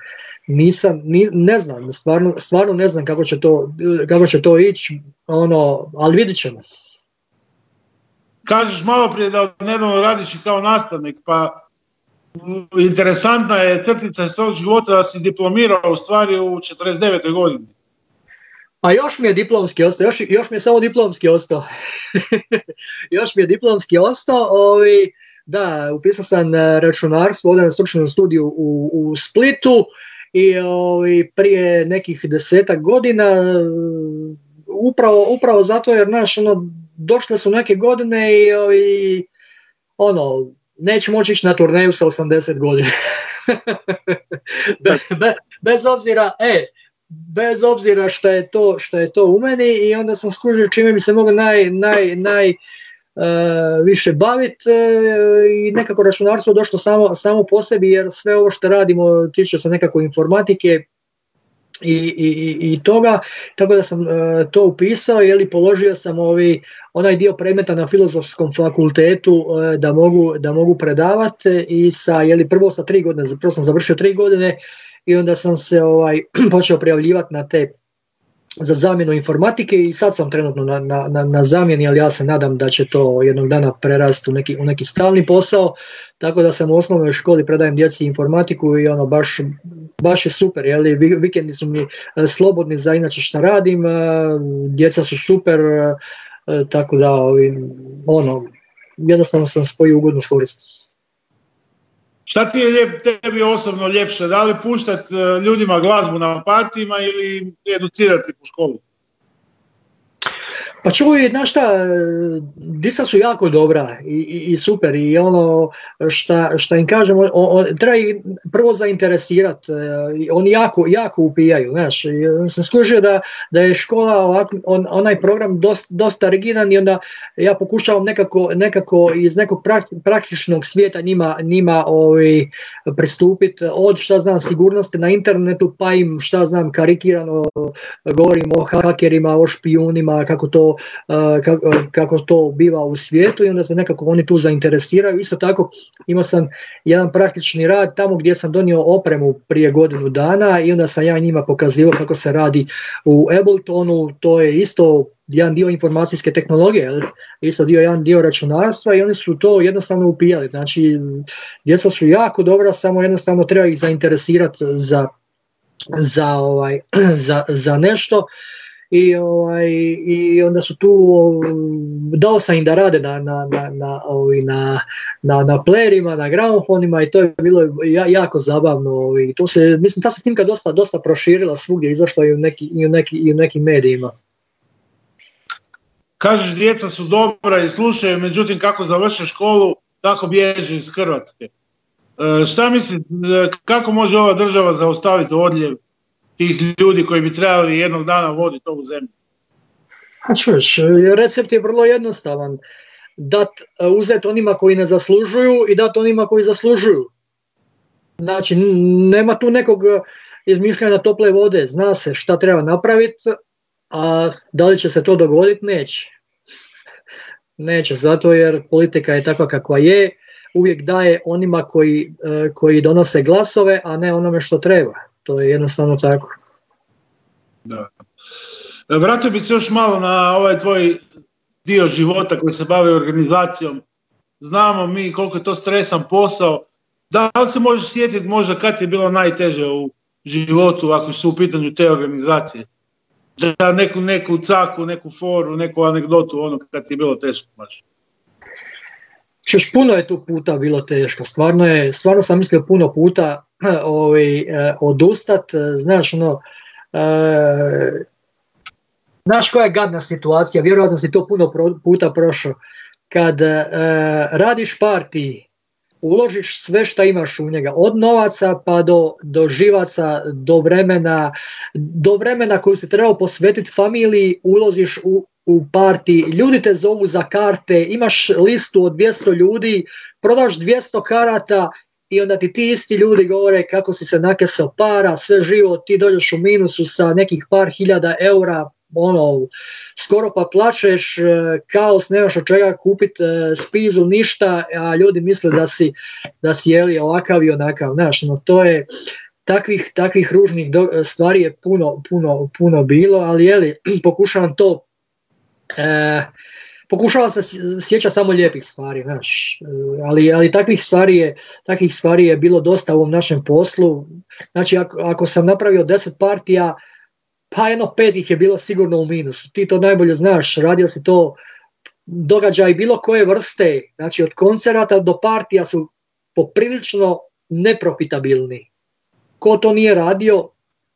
Speaker 2: nisam, ne znam, stvarno, stvarno ne znam kako će to, kako će to ići, ono, ali vidit ćemo.
Speaker 1: Kažeš malo prije da nedavno radiš i kao nastavnik, pa interesantna je crtica svog života da si diplomirao u stvari u 49. godini.
Speaker 2: Pa još mi je diplomski ostao, još, još mi je samo diplomski ostao. još mi je diplomski ostao. Ovi, da, upisao sam računarstvo ovdje na stručnom studiju u, u Splitu i ovi, prije nekih desetak godina upravo, upravo zato jer naš, ono, došle su neke godine i ovi, ono, neće moći ići na turneju sa 80 godina. bez obzira, e, bez obzira što je to, što je to u meni i onda sam skužio čime bi se mogao naj, naj, naj e, više baviti e, i nekako računarstvo došlo samo, samo po sebi jer sve ovo što radimo tiče se nekako informatike i, i, i toga, tako da sam e, to upisao, jeli položio sam ovi, onaj dio predmeta na filozofskom fakultetu e, da, mogu, da mogu predavati i sa, jeli prvo sa tri godine, prvo sam završio tri godine i onda sam se ovaj, počeo prijavljivati na te za zamjenu informatike i sad sam trenutno na, na, na zamjeni, ali ja se nadam da će to jednog dana prerasti u neki, u neki stalni posao, tako da sam u osnovnoj školi predajem djeci informatiku i ono baš, baš je super, jeli, vikendi su mi e, slobodni za inače šta radim, e, djeca su super, e, tako da ono, jednostavno sam spojio ugodnu s
Speaker 1: Šta ti je tebi osobno ljepše? Da li puštati e, ljudima glazbu na partijima ili educirati po školu?
Speaker 2: Pa čuj, znaš šta, dica su jako dobra i, i, super i ono šta, šta im kažem, treba ih prvo zainteresirati, e, oni jako, jako upijaju, znaš, sam skužio da, da je škola ovak, on, onaj program dosta, dosta rigidan i onda ja pokušavam nekako, nekako iz nekog praktičnog svijeta njima, njima ovaj, pristupiti od šta znam sigurnosti na internetu pa im šta znam karikirano govorim o hakerima, o špijunima, kako to kako to biva u svijetu i onda se nekako oni tu zainteresiraju. Isto tako imao sam jedan praktični rad tamo gdje sam donio opremu prije godinu dana i onda sam ja njima pokazivao kako se radi u Abletonu, to je isto jedan dio informacijske tehnologije, isto dio jedan dio računarstva i oni su to jednostavno upijali. Znači, djeca su jako dobra, samo jednostavno treba ih zainteresirati za, za, ovaj, za, za nešto i, ovaj, i onda su tu, dao sam im da rade na, na, na, na, na, na, na playerima, na gramofonima i to je bilo jako zabavno i to se, mislim, ta se snimka dosta, dosta proširila svugdje, izašla i u, neki, i, u neki, i u nekim medijima.
Speaker 1: Kažeš, djeca su dobra i slušaju, međutim kako završe školu, tako bježe iz Hrvatske. E, šta misliš, kako može ova država zaustaviti odljev tih ljudi koji bi trebali jednog dana voditi ovu zemlju?
Speaker 2: A čuješ, recept je vrlo jednostavan. Dat, e, uzeti onima koji ne zaslužuju i dati onima koji zaslužuju. Znači, nema tu nekog izmišljanja tople vode. Zna se šta treba napraviti, a da li će se to dogoditi? Neće. Neće, zato jer politika je takva kakva je. Uvijek daje onima koji, e, koji donose glasove, a ne onome što treba. To je jednostavno tako.
Speaker 1: Da. E, vratio bih se još malo na ovaj tvoj dio života koji se bavi organizacijom. Znamo mi koliko je to stresan posao. Da li se možeš sjetiti možda kad je bilo najteže u životu ako su u pitanju te organizacije? Da neku, neku caku, neku foru, neku anegdotu, ono kad ti je bilo teško baš.
Speaker 2: Češ, puno je tu puta bilo teško. Stvarno, je, stvarno sam mislio puno puta ovaj, e, odustat, e, znaš, ono, e, znaš koja je gadna situacija, vjerojatno si to puno puta prošao, kad radiš partiji, uložiš sve što imaš u njega, od novaca pa do, do živaca, do vremena, do vremena koju se trebao posvetiti familiji, uložiš u, u partiji, ljudi te zovu za karte, imaš listu od 200 ljudi, prodaš 200 karata i onda ti ti isti ljudi govore kako si se nakesao para, sve živo, ti dođeš u minusu sa nekih par hiljada eura, ono, skoro pa plačeš, e, kaos, nemaš od čega kupiti e, spizu, ništa, a ljudi misle da si, da si jeli ovakav i onakav, znaš, no to je, takvih, takvih ružnih stvari je puno, puno, puno bilo, ali jeli, pokušavam to e, pokušava se sjećati samo lijepih stvari, znaš, e, ali, ali takvih, stvari je, takvih stvari je bilo dosta u ovom našem poslu. Znači, ako, ako sam napravio deset partija, pa jedno pet ih je bilo sigurno u minusu. Ti to najbolje znaš, radio si to događaj bilo koje vrste, znači od koncerata do partija su poprilično neprofitabilni. Ko to nije radio,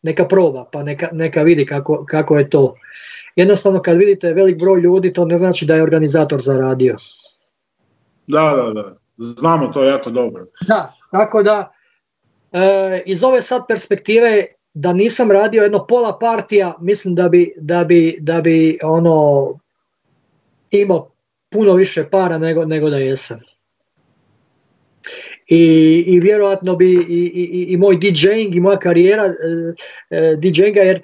Speaker 2: neka proba, pa neka, neka vidi kako, kako je to jednostavno kad vidite velik broj ljudi, to ne znači da je organizator zaradio.
Speaker 1: Da, da, da. Znamo to jako dobro.
Speaker 2: Da, tako da e, iz ove sad perspektive da nisam radio jedno pola partija, mislim da bi, da bi, da bi ono imao puno više para nego, nego da jesam. I, i vjerojatno bi i, i, i moj DJing i moja karijera e, e DJinga, jer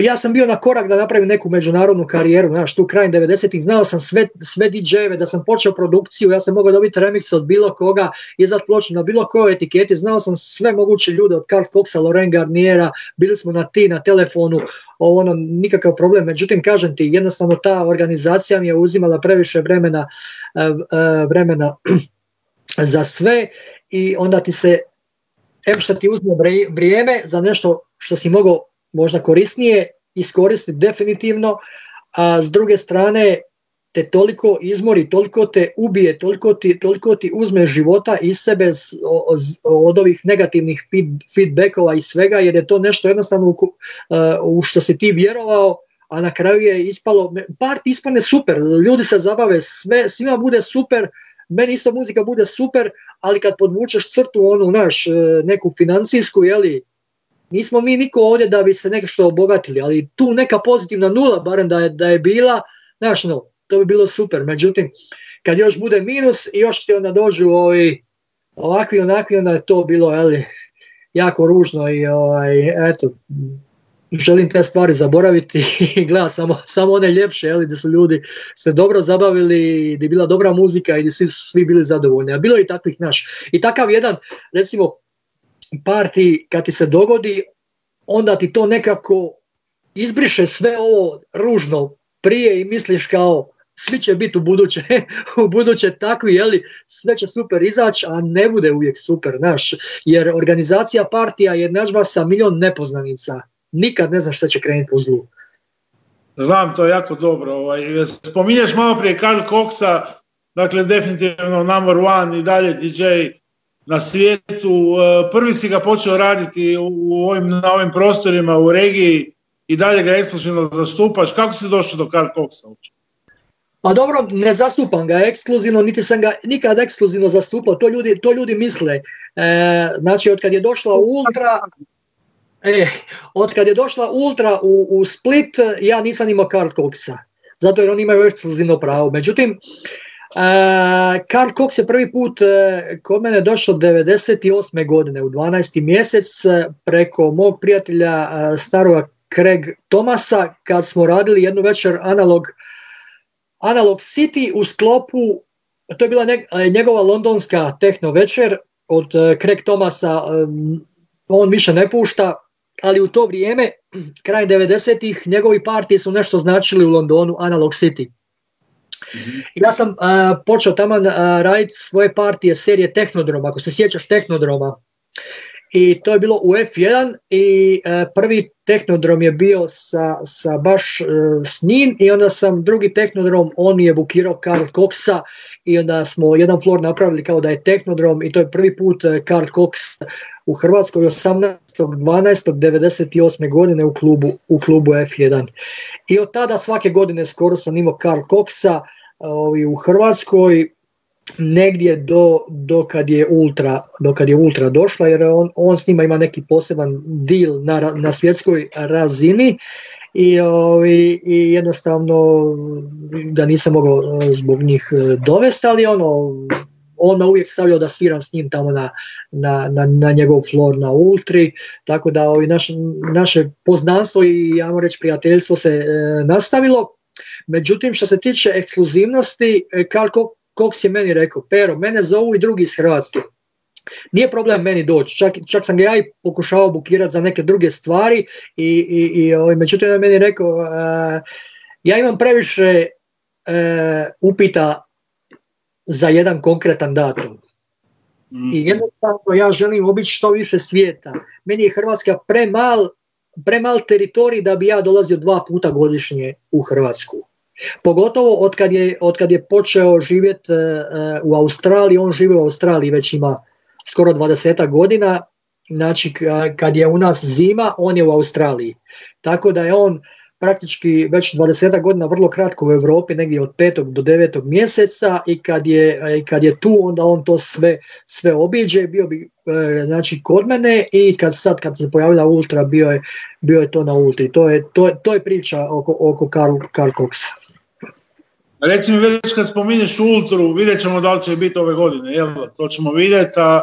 Speaker 2: ja sam bio na korak da napravim neku međunarodnu karijeru, znaš, tu krajem 90-ih, znao sam sve, sve DJ-eve, da sam počeo produkciju, ja sam mogao dobiti remix od bilo koga, izdat ploču na bilo kojoj etiketi, znao sam sve moguće ljude, od Karl Coxa, Loren Garniera, bili smo na ti, na telefonu, ono, nikakav problem, međutim, kažem ti, jednostavno ta organizacija mi je uzimala previše vremena, uh, uh, vremena za sve i onda ti se, em što ti uzme vrijeme za nešto što si mogao možda korisnije iskoristiti definitivno, a s druge strane te toliko izmori, toliko te ubije, toliko ti, toliko ti uzme života iz sebe od ovih negativnih feedbackova i svega, jer je to nešto jednostavno u, u što si ti vjerovao, a na kraju je ispalo, part ispane super, ljudi se zabave, sve, svima bude super, meni isto muzika bude super, ali kad podvučeš crtu onu naš, e, neku financijsku, jeli, nismo mi niko ovdje da bi se nešto obogatili, ali tu neka pozitivna nula, barem da je, da je bila, znaš, no, to bi bilo super. Međutim, kad još bude minus i još ti onda dođu ovi, ovakvi onakvi, onda je to bilo jeli, jako ružno i ovaj, eto, želim te stvari zaboraviti i gleda samo, samo one ljepše, jeli, gdje su ljudi se dobro zabavili, gdje je bila dobra muzika i svi su svi bili zadovoljni. A bilo je i takvih naš. I takav jedan, recimo, parti kad ti se dogodi, onda ti to nekako izbriše sve ovo ružno prije i misliš kao svi će biti u buduće, u buduće takvi, jeli, sve će super izaći, a ne bude uvijek super, naš, jer organizacija partija je nađba sa milion nepoznanica, nikad ne znam šta će krenuti u zlu.
Speaker 1: Znam to jako dobro. Ovaj. Spominješ malo prije Karl Coxa, dakle definitivno number one i dalje DJ na svijetu. E, prvi si ga počeo raditi u ovim, na ovim prostorima u regiji i dalje ga ekskluzivno zastupaš. Kako si došao do Karl Coxa?
Speaker 2: Pa dobro, ne zastupam ga ekskluzivno, niti sam ga nikad ekskluzivno zastupao, to ljudi, to ljudi misle. E, znači, od kad je došla Ultra, e, od kad je došla Ultra u, u Split, ja nisam imao Karl Coxa, zato jer oni imaju ekskluzivno pravo. Međutim, Karl Cox je prvi put e, kod mene došao 98. godine u 12. mjesec e, preko mog prijatelja e, staroga Craig Tomasa kad smo radili jednu večer analog, analog City u sklopu, to je bila njegova londonska tehno večer od Craig Tomasa, on više ne pušta, ali u to vrijeme, kraj 90-ih, njegovi partiji su nešto značili u Londonu, Analog City. Ja sam počeo tamo raditi svoje partije serije Tehnodroma, ako se sjećaš Tehnodroma. I to je bilo u F1 i prvi tehnodrom je bio sa, sa baš e, s njim i onda sam drugi tehnodrom, on je bukirao Karl Coxa i onda smo jedan floor napravili kao da je tehnodrom i to je prvi put e, Karl Cox u Hrvatskoj 18.12.98. godine u klubu, u klubu F1. I od tada svake godine skoro sam imao Karl Coxa u Hrvatskoj negdje do, do, kad je ultra, do kad je ultra došla jer on, on s njima ima neki poseban deal na, na svjetskoj razini i, ovi, i jednostavno da nisam mogao e, zbog njih e, dovesti, ali ono, on me uvijek stavljao da sviram s njim tamo na, na, na, na njegov floor na Ultri, tako da ovi, naš, naše poznanstvo i ja reći prijateljstvo se e, nastavilo. Međutim, što se tiče ekskluzivnosti, kako Cox je meni rekao, Pero, mene zovu i drugi iz Hrvatske. Nije problem meni doći, čak, čak sam ga ja i pokušavao bukirati za neke druge stvari i, i, i ovaj, međutim je meni rekao, ja imam previše uh, upita za jedan konkretan datum. I mhm. jednostavno ja želim obići što više svijeta. Meni je Hrvatska premal, premal teritorij da bi ja dolazio dva puta godišnje u Hrvatsku. Pogotovo od kad je, od kad je počeo živjeti e, e, u Australiji, on živi u Australiji već ima skoro 20 godina, znači kad je u nas zima, on je u Australiji. Tako da je on praktički već 20 godina vrlo kratko u Europi, negdje od 5. do 9. mjeseca i kad je, kad je tu, onda on to sve, sve obiđe, bio bi e, znači, kod mene i kad sad kad se pojavila Ultra, bio je, bio je to na Ultri. To je, to, to je priča oko, oko Karl, Karl.
Speaker 1: Reci mi već kad spominješ Ultru, vidjet ćemo da li će biti ove godine, jel? To ćemo vidjeti. A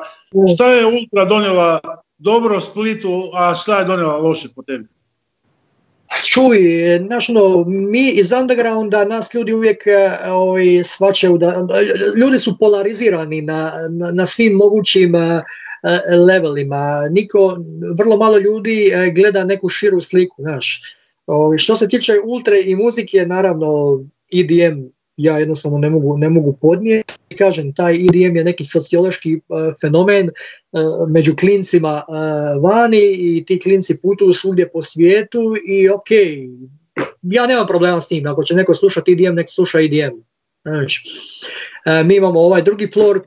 Speaker 1: šta je Ultra donijela dobro Splitu, a šta je donijela loše po tebi?
Speaker 2: Čuj, znaš, no, mi iz undergrounda, nas ljudi uvijek e, ovaj, svačaju da, ljudi su polarizirani na, na, na svim mogućim e, levelima. Niko, vrlo malo ljudi e, gleda neku širu sliku, znaš. Ovaj, što se tiče ultre i muzike, naravno, EDM ja jednostavno ne mogu, ne mogu podnijeti. Kažem, taj EDM je neki sociološki e, fenomen e, među klincima e, vani i ti klinci putuju svugdje po svijetu i ok, ja nemam problema s tim, ako će neko slušati EDM, nek sluša EDM. Znači, mi imamo ovaj drugi floor,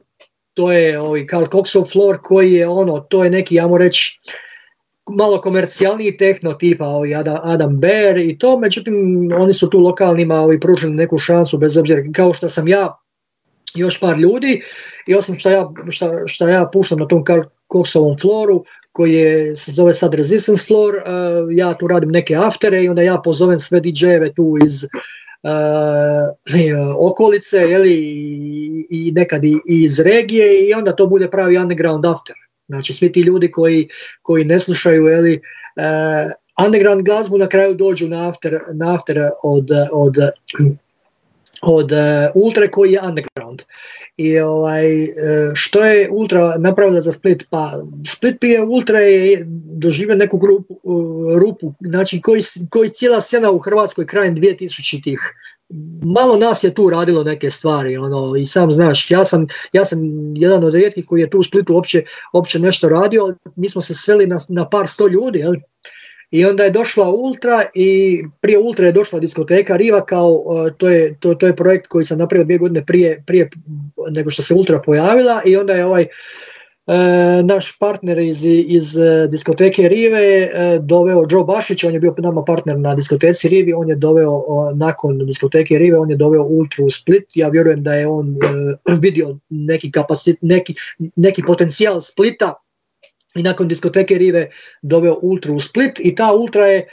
Speaker 2: to je ovaj Karl Coxov floor koji je ono, to je neki, ja reći, malo komercijalniji tehno tipa ovi Adam, Bear i to, međutim oni su tu lokalnima ovi pružili neku šansu bez obzira kao što sam ja još par ljudi i osim što ja, šta, šta ja puštam na tom koksovom floru koji je, se zove sad Resistance Floor, uh, ja tu radim neke aftere i onda ja pozovem sve DJ-eve tu iz uh, okolice jeli, i, i nekad i, iz regije i onda to bude pravi underground after. Znači svi ti ljudi koji, koji ne slušaju jeli, uh, underground glazbu na kraju dođu na after, na after od, od od uh, Ultra koji je underground. I ovaj, što je Ultra napravila za Split? Pa Split prije Ultra je doživio neku grupu, rupu, znači koji, koji cijela scena u Hrvatskoj krajem 2000-ih malo nas je tu radilo neke stvari, ono, i sam znaš, ja sam, ja sam jedan od rijetkih koji je tu u Splitu uopće, uopće nešto radio, mi smo se sveli na, na par sto ljudi, jel? I onda je došla Ultra i prije Ultra je došla diskoteka Riva kao, to je, to, to je projekt koji sam napravio dvije godine prije, prije nego što se Ultra pojavila i onda je ovaj E, naš partner iz, iz e, diskoteke Rive e, doveo Joe Bašić, on je bio nama partner na diskoteci Rivi, on je doveo nakon diskoteke Rive, on je doveo Ultra u Split, ja vjerujem da je on vidio neki, kapacit, neki, neki potencijal Splita i nakon diskoteke Rive doveo Ultra u Split i ta Ultra je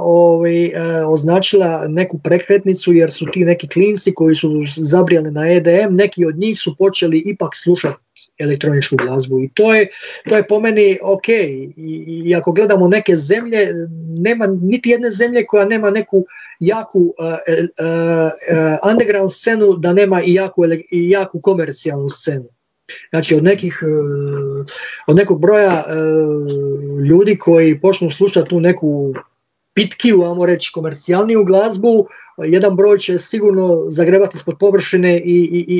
Speaker 2: ovaj, označila neku prekretnicu jer su ti neki klinci koji su zabrijali na EDM, neki od njih su počeli ipak slušati elektroničku glazbu. I to je, to je po meni ok. I, i ako gledamo neke zemlje nema niti jedne zemlje koja nema neku jaku uh, uh, underground scenu da nema i jaku, i jaku komercijalnu scenu. Znači od nekih, od nekog broja ljudi koji počnu slušati tu neku pitkiju, ajmo reći komercijalniju glazbu, jedan broj će sigurno zagrebati ispod površine i, i,